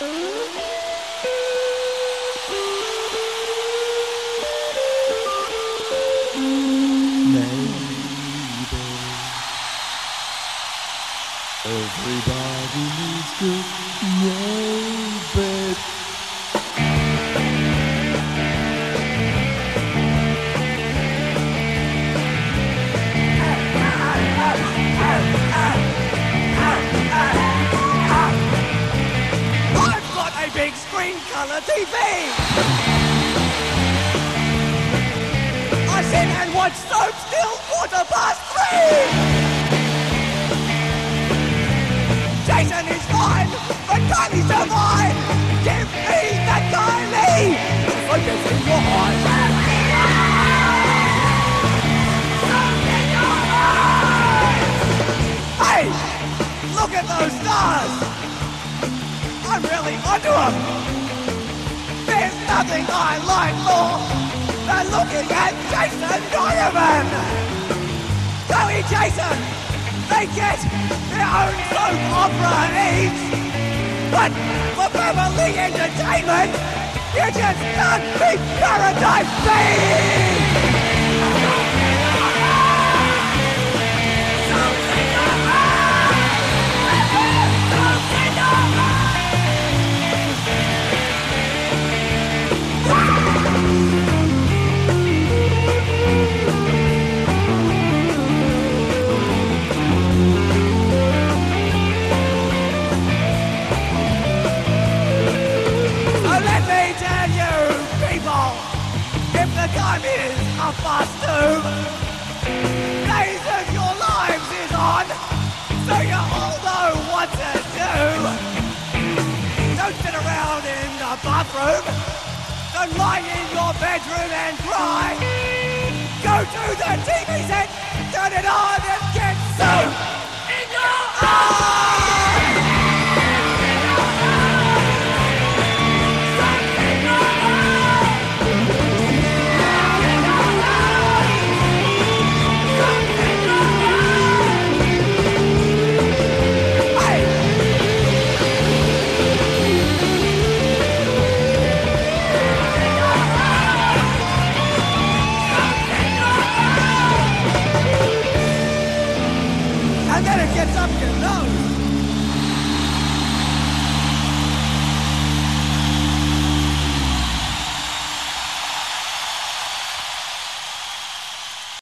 Everybody needs to know A big screen colour TV! I sit and watch soap till quarter past three! Jason is fine, but Kylie's so fine! Give me the Kylie! Focus in your eyes! Hey! Look at those stars! I'm really onto them. There's nothing I like more than looking at Jason Donovan. Chloe Jason, they get their own soap opera each. But for family entertainment, you just can't beat Paradise Beach! Time is past two, days of your lives is on, so you all know what to do. Don't sit around in the bathroom, don't lie in your bedroom and cry. Go to the TV set, turn it on